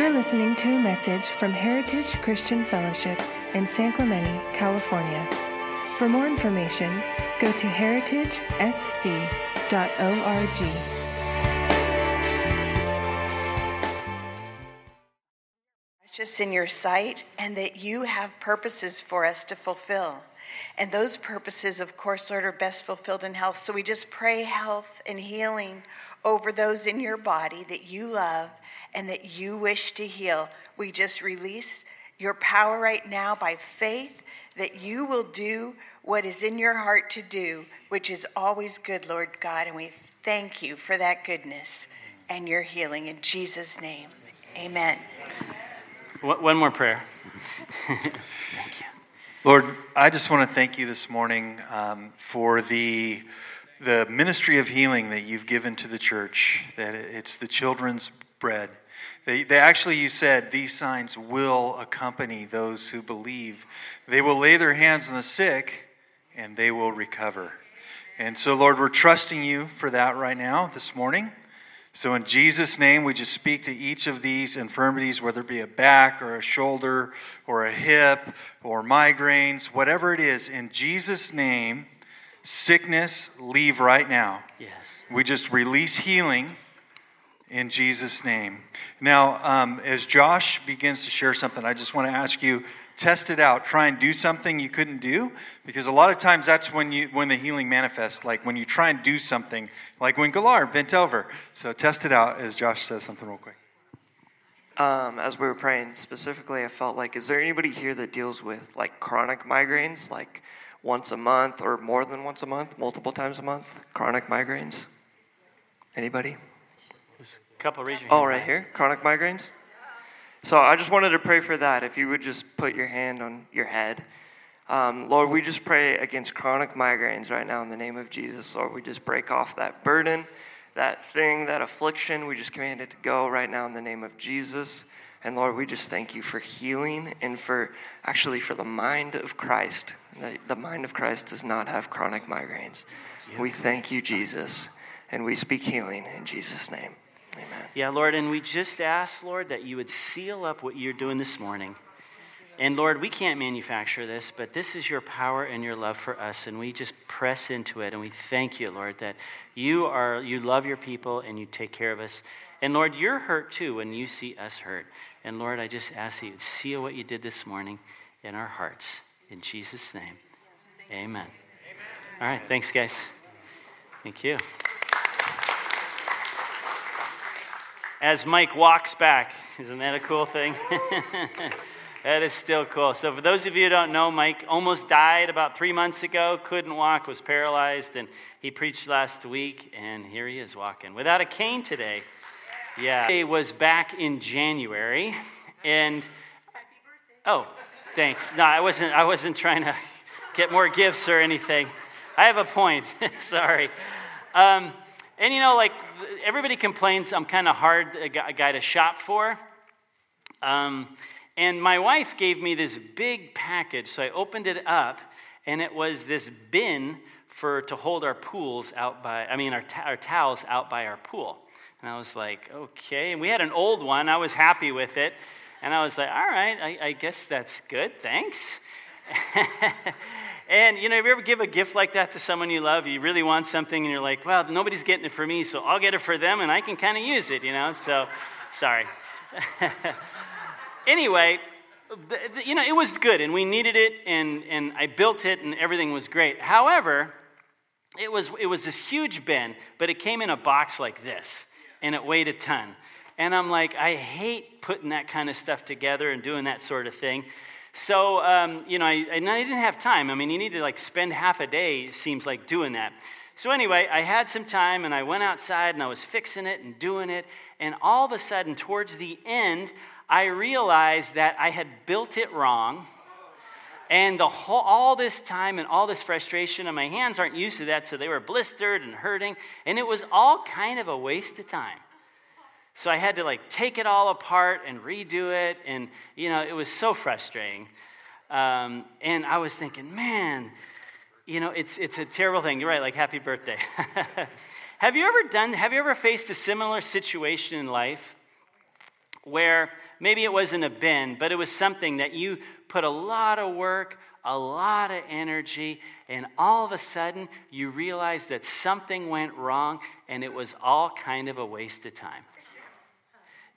You're listening to a message from Heritage Christian Fellowship in San Clemente, California. For more information, go to heritagesc.org. Precious in your sight, and that you have purposes for us to fulfill. And those purposes, of course, Lord, are best fulfilled in health. So we just pray health and healing over those in your body that you love and that you wish to heal. We just release your power right now by faith that you will do what is in your heart to do, which is always good, Lord God. And we thank you for that goodness and your healing. In Jesus' name, amen. One more prayer. Thank you. Lord, I just want to thank you this morning um, for the, the ministry of healing that you've given to the church, that it's the children's bread. They, they actually, you said, these signs will accompany those who believe. They will lay their hands on the sick and they will recover. And so, Lord, we're trusting you for that right now, this morning. So, in Jesus' name, we just speak to each of these infirmities, whether it be a back or a shoulder or a hip or migraines, whatever it is. In Jesus' name, sickness, leave right now. Yes. We just release healing in Jesus' name. Now, um, as Josh begins to share something, I just want to ask you test it out. Try and do something you couldn't do because a lot of times that's when you when the healing manifests like when you try and do something like when galar bent over. So test it out as josh says something real quick. Um, as we were praying specifically i felt like is there anybody here that deals with like chronic migraines like once a month or more than once a month multiple times a month chronic migraines? Anybody couple raise your oh right here chronic migraines so I just wanted to pray for that. If you would just put your hand on your head. Um, Lord, we just pray against chronic migraines right now in the name of Jesus. Lord, we just break off that burden, that thing, that affliction. We just command it to go right now in the name of Jesus. And Lord, we just thank you for healing and for actually for the mind of Christ. The, the mind of Christ does not have chronic migraines. We thank you, Jesus, and we speak healing in Jesus' name. Amen. Yeah, Lord, and we just ask, Lord, that you would seal up what you're doing this morning. And Lord, we can't manufacture this, but this is your power and your love for us, and we just press into it. And we thank you, Lord, that you are you love your people and you take care of us. And Lord, you're hurt too when you see us hurt. And Lord, I just ask that you seal what you did this morning in our hearts. In Jesus' name, amen. All right, thanks, guys. Thank you. As Mike walks back. Isn't that a cool thing? that is still cool. So, for those of you who don't know, Mike almost died about three months ago, couldn't walk, was paralyzed, and he preached last week, and here he is walking without a cane today. Yeah. He was back in January, and oh, thanks. No, I wasn't. I wasn't trying to get more gifts or anything. I have a point. Sorry. Um, and you know, like everybody complains I'm kind of hard a guy to shop for. Um, and my wife gave me this big package, so I opened it up, and it was this bin for to hold our pools out by, I mean, our, our towels out by our pool. And I was like, okay. And we had an old one. I was happy with it. And I was like, all right, I, I guess that's good. Thanks. And you know, if you ever give a gift like that to someone you love, you really want something, and you're like, well, nobody's getting it for me, so I'll get it for them, and I can kind of use it, you know? So, sorry. anyway, you know, it was good, and we needed it, and, and I built it, and everything was great. However, it was, it was this huge bin, but it came in a box like this, and it weighed a ton. And I'm like, I hate putting that kind of stuff together and doing that sort of thing. So, um, you know, I, and I didn't have time. I mean, you need to like spend half a day, seems like, doing that. So, anyway, I had some time and I went outside and I was fixing it and doing it. And all of a sudden, towards the end, I realized that I had built it wrong. And the whole, all this time and all this frustration, and my hands aren't used to that, so they were blistered and hurting. And it was all kind of a waste of time. So I had to like take it all apart and redo it. And, you know, it was so frustrating. Um, and I was thinking, man, you know, it's, it's a terrible thing. You're right, like happy birthday. have you ever done, have you ever faced a similar situation in life where maybe it wasn't a bin, but it was something that you put a lot of work, a lot of energy, and all of a sudden you realize that something went wrong and it was all kind of a waste of time.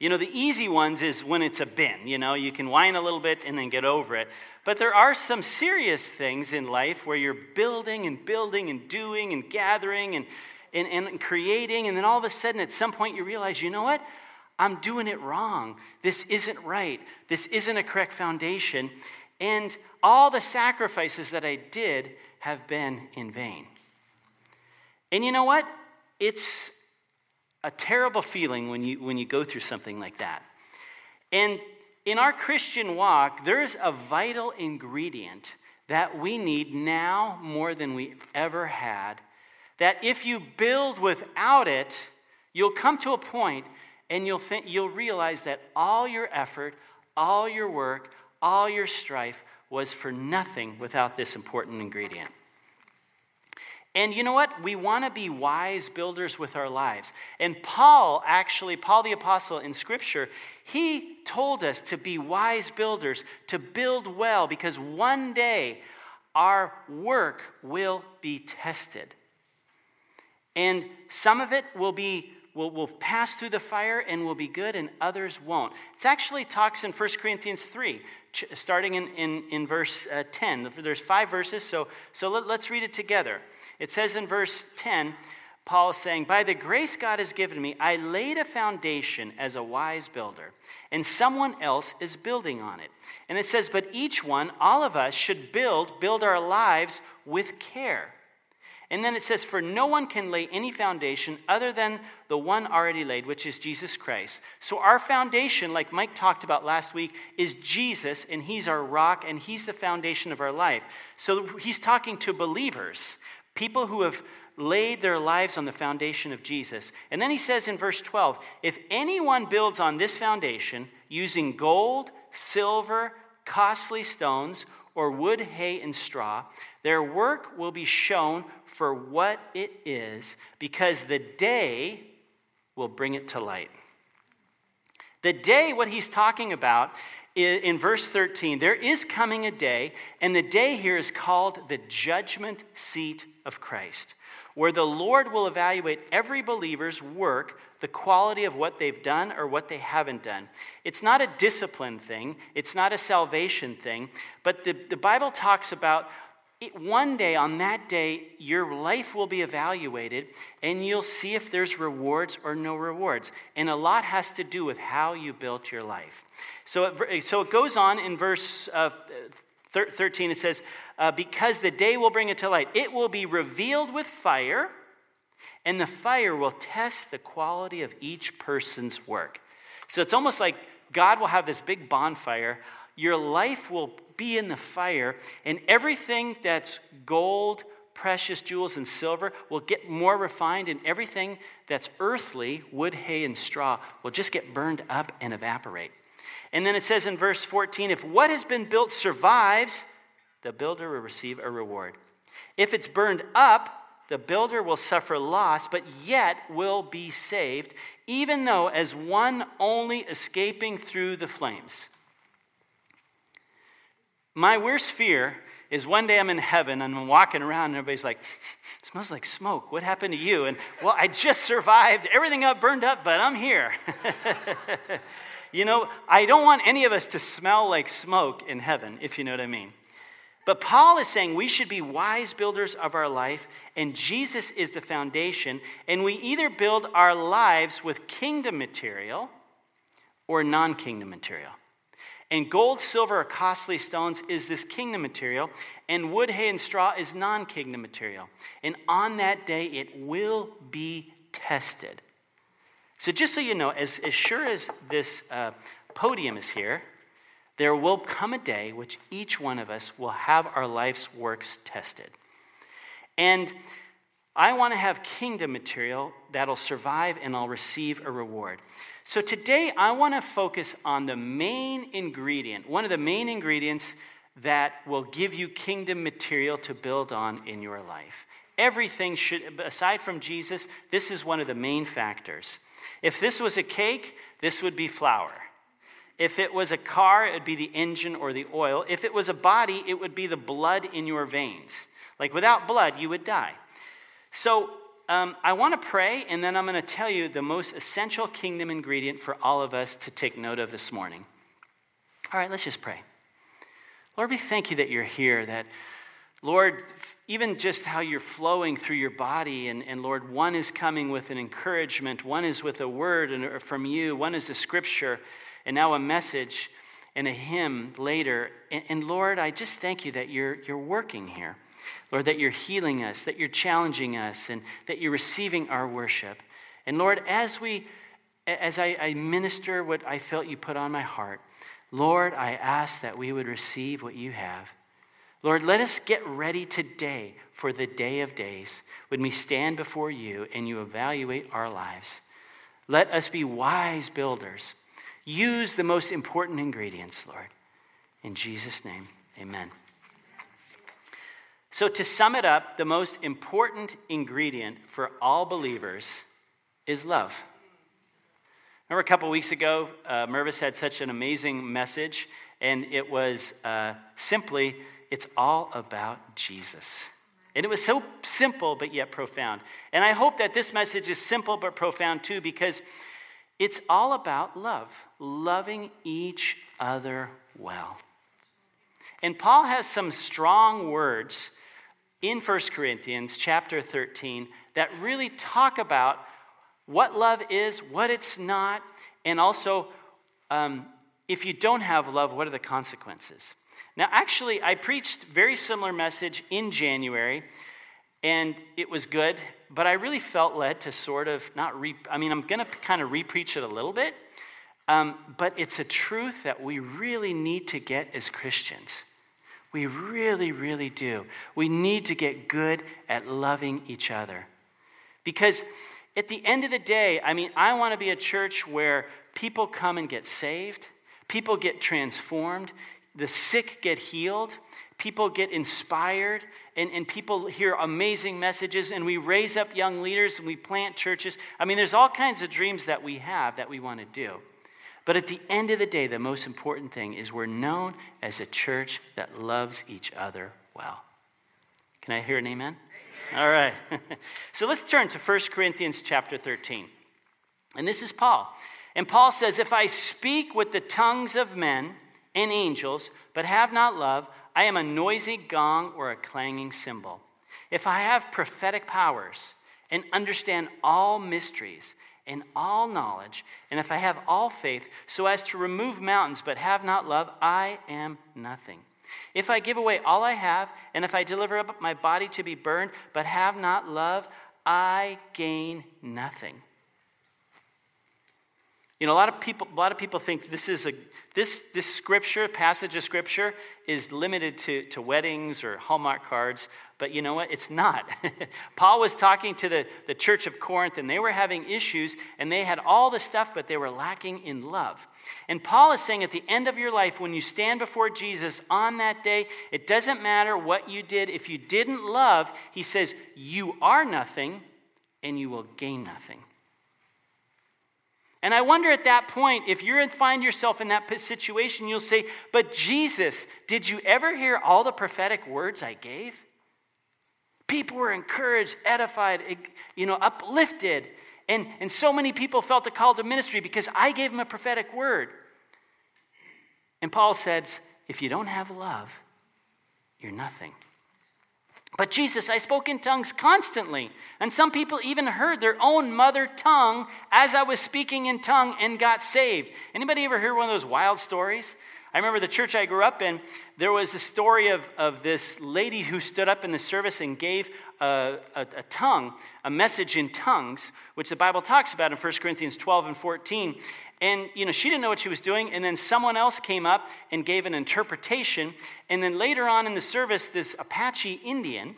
You know, the easy ones is when it's a bin. You know, you can whine a little bit and then get over it. But there are some serious things in life where you're building and building and doing and gathering and, and, and creating, and then all of a sudden at some point you realize, you know what? I'm doing it wrong. This isn't right. This isn't a correct foundation. And all the sacrifices that I did have been in vain. And you know what? It's a terrible feeling when you, when you go through something like that. And in our Christian walk, there's a vital ingredient that we need now more than we ever had. That if you build without it, you'll come to a point and you'll, think, you'll realize that all your effort, all your work, all your strife was for nothing without this important ingredient. And you know what? We want to be wise builders with our lives. And Paul, actually, Paul the Apostle in Scripture, he told us to be wise builders, to build well, because one day our work will be tested. And some of it will be will, will pass through the fire and will be good, and others won't. It actually talks in 1 Corinthians 3, starting in, in, in verse uh, 10. There's five verses, so, so let, let's read it together. It says in verse 10, Paul is saying, By the grace God has given me, I laid a foundation as a wise builder, and someone else is building on it. And it says, But each one, all of us, should build, build our lives with care. And then it says, For no one can lay any foundation other than the one already laid, which is Jesus Christ. So our foundation, like Mike talked about last week, is Jesus, and He's our rock, and He's the foundation of our life. So He's talking to believers, people who have laid their lives on the foundation of Jesus. And then He says in verse 12, If anyone builds on this foundation using gold, silver, costly stones, or wood, hay, and straw, their work will be shown for what it is, because the day will bring it to light. The day, what he's talking about in verse 13, there is coming a day, and the day here is called the judgment seat of Christ, where the Lord will evaluate every believer's work, the quality of what they've done or what they haven't done. It's not a discipline thing, it's not a salvation thing, but the, the Bible talks about one day, on that day, your life will be evaluated and you'll see if there's rewards or no rewards. And a lot has to do with how you built your life. So it, so it goes on in verse uh, 13, it says, uh, Because the day will bring it to light, it will be revealed with fire, and the fire will test the quality of each person's work. So it's almost like God will have this big bonfire. Your life will be in the fire, and everything that's gold, precious jewels, and silver will get more refined, and everything that's earthly, wood, hay, and straw, will just get burned up and evaporate. And then it says in verse 14 if what has been built survives, the builder will receive a reward. If it's burned up, the builder will suffer loss, but yet will be saved, even though as one only escaping through the flames. My worst fear is one day I'm in heaven and I'm walking around and everybody's like, smells like smoke. What happened to you? And well, I just survived. Everything got burned up, but I'm here. you know, I don't want any of us to smell like smoke in heaven, if you know what I mean. But Paul is saying we should be wise builders of our life, and Jesus is the foundation. And we either build our lives with kingdom material or non kingdom material. And gold, silver, or costly stones is this kingdom material, and wood, hay, and straw is non kingdom material. And on that day, it will be tested. So, just so you know, as, as sure as this uh, podium is here, there will come a day which each one of us will have our life's works tested. And I want to have kingdom material that'll survive and I'll receive a reward. So today I want to focus on the main ingredient, one of the main ingredients that will give you kingdom material to build on in your life. Everything should, aside from Jesus, this is one of the main factors. If this was a cake, this would be flour. If it was a car, it would be the engine or the oil. If it was a body, it would be the blood in your veins. Like without blood, you would die. So um, I want to pray, and then I'm going to tell you the most essential kingdom ingredient for all of us to take note of this morning. All right, let's just pray. Lord, we thank you that you're here, that, Lord, even just how you're flowing through your body, and, and Lord, one is coming with an encouragement, one is with a word uh, from you, one is a scripture, and now a message and a hymn later. And, and Lord, I just thank you that you're, you're working here. Lord, that you're healing us, that you're challenging us, and that you're receiving our worship. And Lord, as we as I, I minister what I felt you put on my heart, Lord, I ask that we would receive what you have. Lord, let us get ready today for the day of days when we stand before you and you evaluate our lives. Let us be wise builders. Use the most important ingredients, Lord. In Jesus' name, amen. So, to sum it up, the most important ingredient for all believers is love. Remember a couple weeks ago, uh, Mervis had such an amazing message, and it was uh, simply, it's all about Jesus. And it was so simple but yet profound. And I hope that this message is simple but profound too, because it's all about love, loving each other well. And Paul has some strong words in 1 Corinthians chapter 13 that really talk about what love is, what it's not, and also um, if you don't have love, what are the consequences? Now, actually, I preached very similar message in January, and it was good, but I really felt led to sort of not re. I mean, I'm going to kind of repreach it a little bit, um, but it's a truth that we really need to get as Christians. We really, really do. We need to get good at loving each other. Because at the end of the day, I mean, I want to be a church where people come and get saved, people get transformed, the sick get healed, people get inspired, and, and people hear amazing messages, and we raise up young leaders and we plant churches. I mean, there's all kinds of dreams that we have that we want to do. But at the end of the day, the most important thing is we're known as a church that loves each other well. Can I hear an amen? amen. All right. so let's turn to 1 Corinthians chapter 13. And this is Paul. And Paul says, If I speak with the tongues of men and angels, but have not love, I am a noisy gong or a clanging cymbal. If I have prophetic powers and understand all mysteries, in all knowledge, and if I have all faith so as to remove mountains but have not love, I am nothing. If I give away all I have, and if I deliver up my body to be burned but have not love, I gain nothing. You know, a lot of people, a lot of people think this is a this, this scripture, passage of scripture, is limited to, to weddings or Hallmark cards, but you know what? It's not. Paul was talking to the, the church of Corinth, and they were having issues, and they had all the stuff, but they were lacking in love. And Paul is saying at the end of your life, when you stand before Jesus on that day, it doesn't matter what you did. If you didn't love, he says, you are nothing, and you will gain nothing. And I wonder at that point, if you find yourself in that situation, you'll say, But Jesus, did you ever hear all the prophetic words I gave? People were encouraged, edified, you know, uplifted. And, and so many people felt the call to ministry because I gave them a prophetic word. And Paul says, If you don't have love, you're nothing. But Jesus, I spoke in tongues constantly, and some people even heard their own mother tongue as I was speaking in tongue and got saved. Anybody ever hear one of those wild stories? I remember the church I grew up in, there was a story of, of this lady who stood up in the service and gave a, a, a tongue, a message in tongues, which the Bible talks about in 1 Corinthians 12 and 14. And, you know, she didn't know what she was doing. And then someone else came up and gave an interpretation. And then later on in the service, this Apache Indian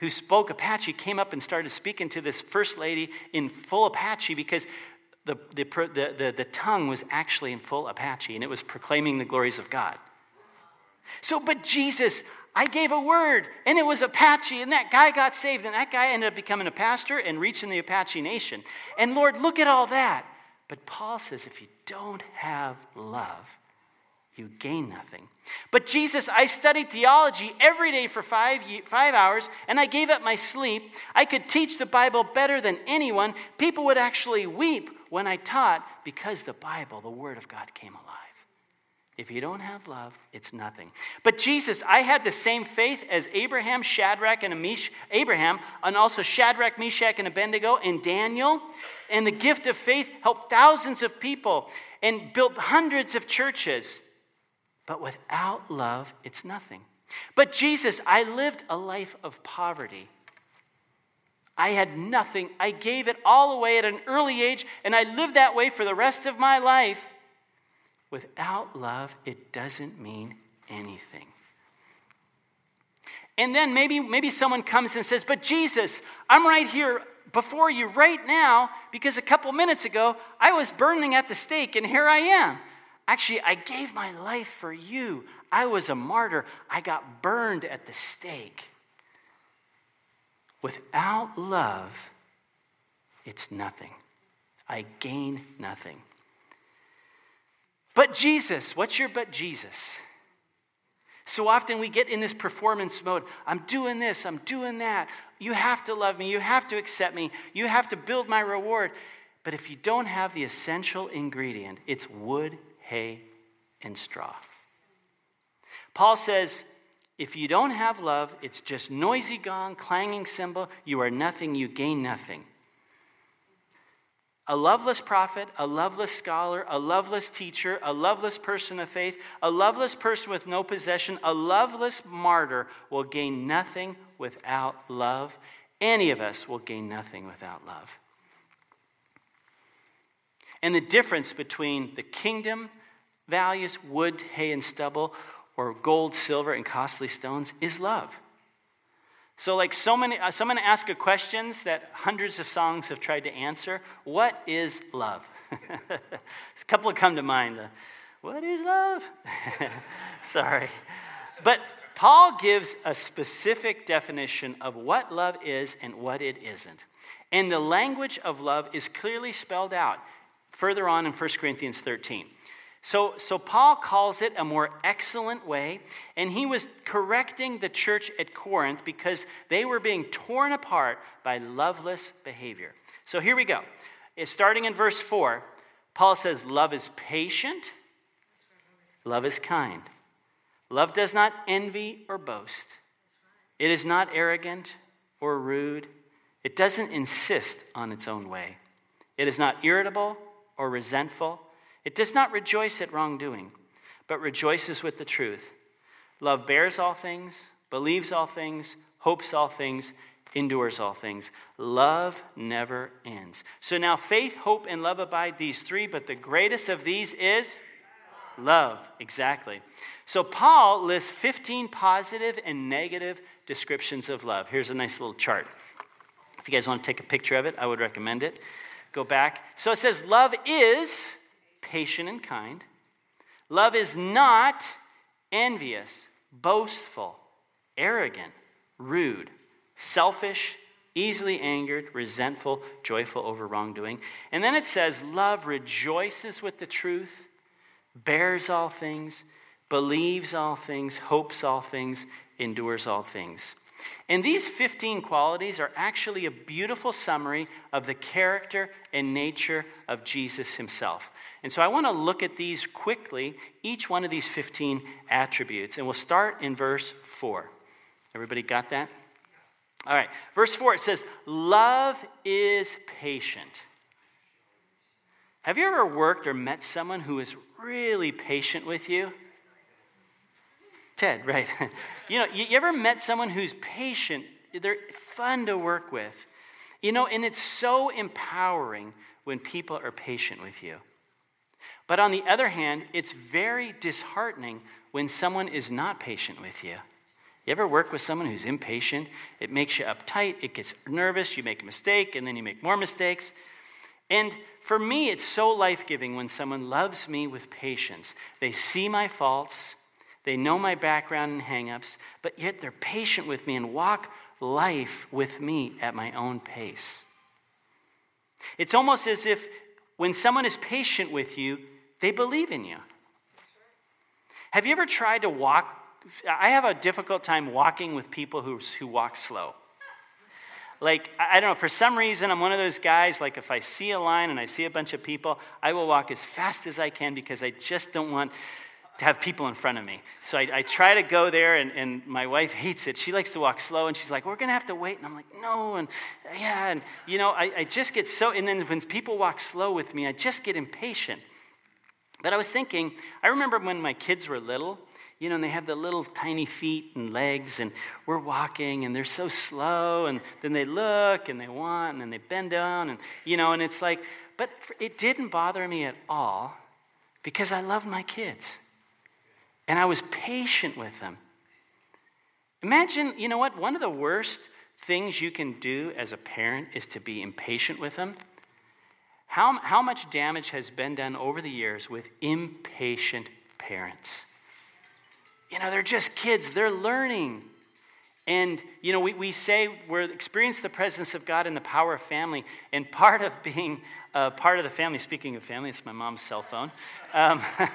who spoke Apache came up and started speaking to this first lady in full Apache because the, the, the, the, tongue was actually in full Apache and it was proclaiming the glories of God. So, but Jesus, I gave a word and it was Apache, and that guy got saved, and that guy ended up becoming a pastor and reaching the Apache nation. And Lord, look at all that. But Paul says if you don't have love, you gain nothing. But Jesus, I studied theology every day for five, five hours, and I gave up my sleep. I could teach the Bible better than anyone. People would actually weep when I taught because the Bible, the Word of God, came alive. If you don't have love, it's nothing. But Jesus, I had the same faith as Abraham, Shadrach, and Amish, Abraham, and also Shadrach, Meshach, and Abednego, and Daniel. And the gift of faith helped thousands of people and built hundreds of churches. But without love, it's nothing. But Jesus, I lived a life of poverty. I had nothing. I gave it all away at an early age, and I lived that way for the rest of my life. Without love, it doesn't mean anything. And then maybe, maybe someone comes and says, But Jesus, I'm right here before you right now because a couple minutes ago I was burning at the stake and here I am. Actually, I gave my life for you. I was a martyr. I got burned at the stake. Without love, it's nothing. I gain nothing. But Jesus, what's your but Jesus? So often we get in this performance mode. I'm doing this, I'm doing that. You have to love me, you have to accept me, you have to build my reward. But if you don't have the essential ingredient, it's wood, hay, and straw. Paul says, if you don't have love, it's just noisy gong, clanging cymbal. You are nothing, you gain nothing. A loveless prophet, a loveless scholar, a loveless teacher, a loveless person of faith, a loveless person with no possession, a loveless martyr will gain nothing without love. Any of us will gain nothing without love. And the difference between the kingdom values, wood, hay, and stubble, or gold, silver, and costly stones, is love. So, like so many, uh, so I'm going to ask a questions that hundreds of songs have tried to answer. What is love? a couple come to mind. Uh, what is love? Sorry. But Paul gives a specific definition of what love is and what it isn't. And the language of love is clearly spelled out further on in 1 Corinthians 13. So, so Paul calls it a more excellent way, and he was correcting the church at Corinth because they were being torn apart by loveless behavior. So here we go. Starting in verse 4, Paul says, Love is patient, love is kind. Love does not envy or boast. It is not arrogant or rude. It doesn't insist on its own way. It is not irritable or resentful. It does not rejoice at wrongdoing, but rejoices with the truth. Love bears all things, believes all things, hopes all things, endures all things. Love never ends. So now faith, hope, and love abide, these three, but the greatest of these is love. Exactly. So Paul lists 15 positive and negative descriptions of love. Here's a nice little chart. If you guys want to take a picture of it, I would recommend it. Go back. So it says, Love is patient and kind. Love is not envious, boastful, arrogant, rude, selfish, easily angered, resentful, joyful over wrongdoing. And then it says, Love rejoices with the truth, bears all things, believes all things, hopes all things, endures all things. And these 15 qualities are actually a beautiful summary of the character and nature of Jesus himself. And so I want to look at these quickly, each one of these 15 attributes. And we'll start in verse 4. Everybody got that? All right. Verse 4 it says, Love is patient. Have you ever worked or met someone who is really patient with you? Ted, right. you know, you ever met someone who's patient? They're fun to work with. You know, and it's so empowering when people are patient with you. But on the other hand, it's very disheartening when someone is not patient with you. You ever work with someone who's impatient? It makes you uptight, it gets nervous, you make a mistake, and then you make more mistakes. And for me, it's so life giving when someone loves me with patience. They see my faults, they know my background and hangups, but yet they're patient with me and walk life with me at my own pace. It's almost as if when someone is patient with you, they believe in you. Have you ever tried to walk? I have a difficult time walking with people who, who walk slow. Like, I don't know, for some reason, I'm one of those guys, like, if I see a line and I see a bunch of people, I will walk as fast as I can because I just don't want to have people in front of me. So I, I try to go there, and, and, my wife hates it. She likes to walk slow, and she's like, We're going to have to wait. And I'm like, No. And yeah. And, you know, I, I just get so, and then when people walk slow with me, I just get impatient. But I was thinking, I remember when my kids were little, you know, and they have the little tiny feet and legs, and we're walking, and they're so slow, and then they look and they want, and then they bend down, and, you know, and it's like, but it didn't bother me at all because I love my kids. And I was patient with them. Imagine, you know what? One of the worst things you can do as a parent is to be impatient with them. How, how much damage has been done over the years with impatient parents? You know, they're just kids, they're learning. And, you know, we, we say we're experience the presence of God and the power of family. And part of being uh, part of the family, speaking of family, it's my mom's cell phone. Um,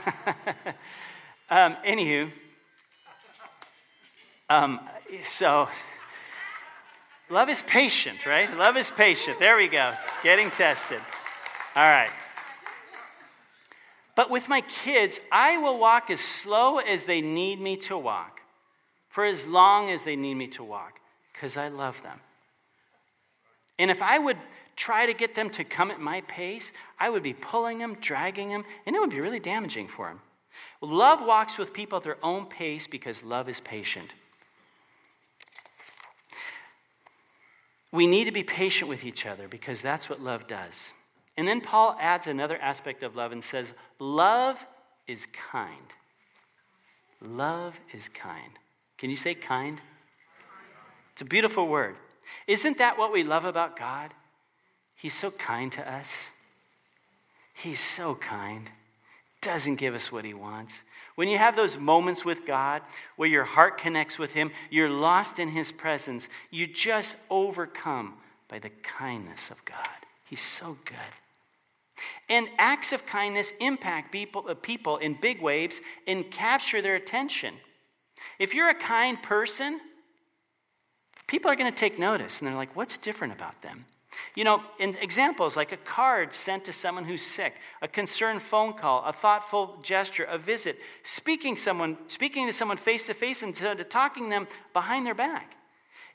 Um, anywho, um, so love is patient, right? Love is patient. There we go. Getting tested. All right. But with my kids, I will walk as slow as they need me to walk, for as long as they need me to walk, because I love them. And if I would try to get them to come at my pace, I would be pulling them, dragging them, and it would be really damaging for them. Love walks with people at their own pace because love is patient. We need to be patient with each other because that's what love does. And then Paul adds another aspect of love and says, Love is kind. Love is kind. Can you say kind? It's a beautiful word. Isn't that what we love about God? He's so kind to us. He's so kind doesn't give us what he wants. When you have those moments with God where your heart connects with him, you're lost in his presence, you just overcome by the kindness of God. He's so good. And acts of kindness impact people, uh, people in big waves and capture their attention. If you're a kind person, people are going to take notice and they're like, what's different about them? You know, in examples like a card sent to someone who's sick, a concerned phone call, a thoughtful gesture, a visit, speaking someone, speaking to someone face to face instead of talking them behind their back.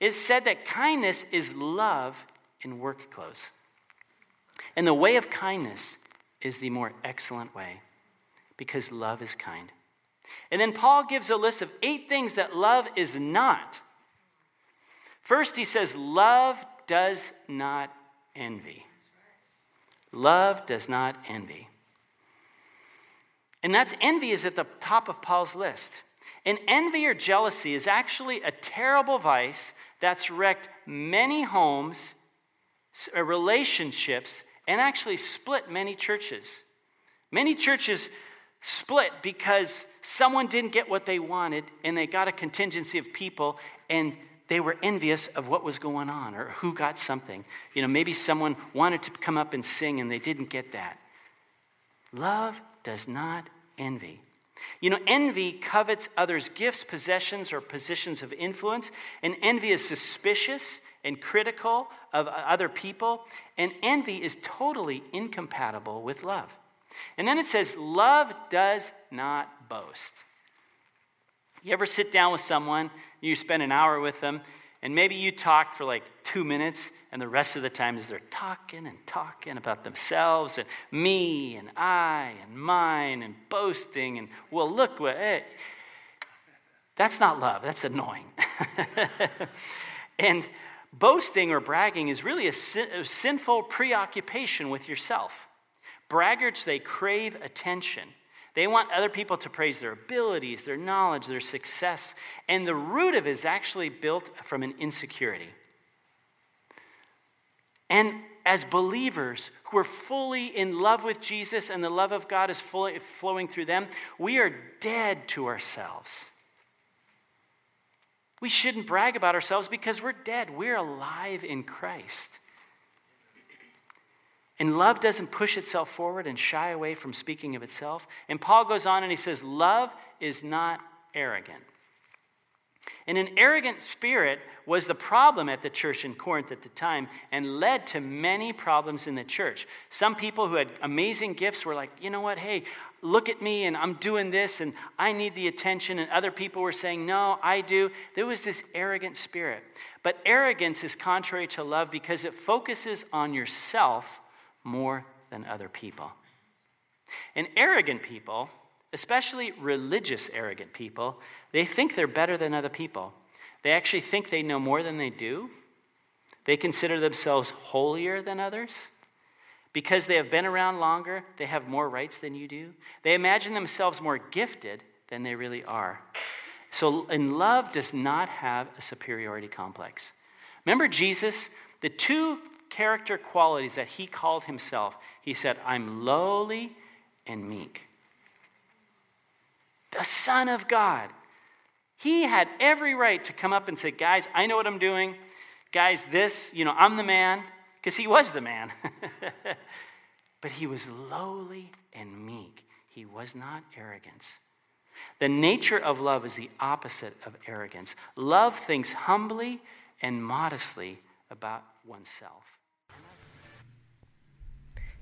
It's said that kindness is love in work clothes. And the way of kindness is the more excellent way because love is kind. And then Paul gives a list of eight things that love is not. First, he says, Love does not envy. Love does not envy. And that's envy is at the top of Paul's list. And envy or jealousy is actually a terrible vice that's wrecked many homes, uh, relationships, and actually split many churches. Many churches split because someone didn't get what they wanted and they got a contingency of people and they were envious of what was going on or who got something. You know, maybe someone wanted to come up and sing and they didn't get that. Love does not envy. You know, envy covets others' gifts, possessions, or positions of influence, and envy is suspicious and critical of other people, and envy is totally incompatible with love. And then it says, Love does not boast. You ever sit down with someone, you spend an hour with them, and maybe you talk for like two minutes, and the rest of the time is they're talking and talking about themselves and me and I and mine and boasting and, well, look what. Hey. That's not love, that's annoying. and boasting or bragging is really a, sin, a sinful preoccupation with yourself. Braggarts, they crave attention. They want other people to praise their abilities, their knowledge, their success. And the root of it is actually built from an insecurity. And as believers who are fully in love with Jesus and the love of God is fully flowing through them, we are dead to ourselves. We shouldn't brag about ourselves because we're dead. We're alive in Christ. And love doesn't push itself forward and shy away from speaking of itself. And Paul goes on and he says, Love is not arrogant. And an arrogant spirit was the problem at the church in Corinth at the time and led to many problems in the church. Some people who had amazing gifts were like, you know what, hey, look at me and I'm doing this and I need the attention. And other people were saying, no, I do. There was this arrogant spirit. But arrogance is contrary to love because it focuses on yourself more than other people. And arrogant people, especially religious arrogant people, they think they're better than other people. They actually think they know more than they do. They consider themselves holier than others. Because they have been around longer, they have more rights than you do. They imagine themselves more gifted than they really are. So, and love does not have a superiority complex. Remember Jesus? The two character qualities that he called himself, he said, I'm lowly and meek. The Son of God. He had every right to come up and say, Guys, I know what I'm doing. Guys, this, you know, I'm the man, because he was the man. but he was lowly and meek. He was not arrogance. The nature of love is the opposite of arrogance. Love thinks humbly and modestly about oneself.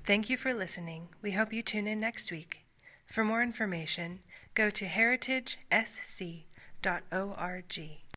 Thank you for listening. We hope you tune in next week. For more information, go to heritagesc.org.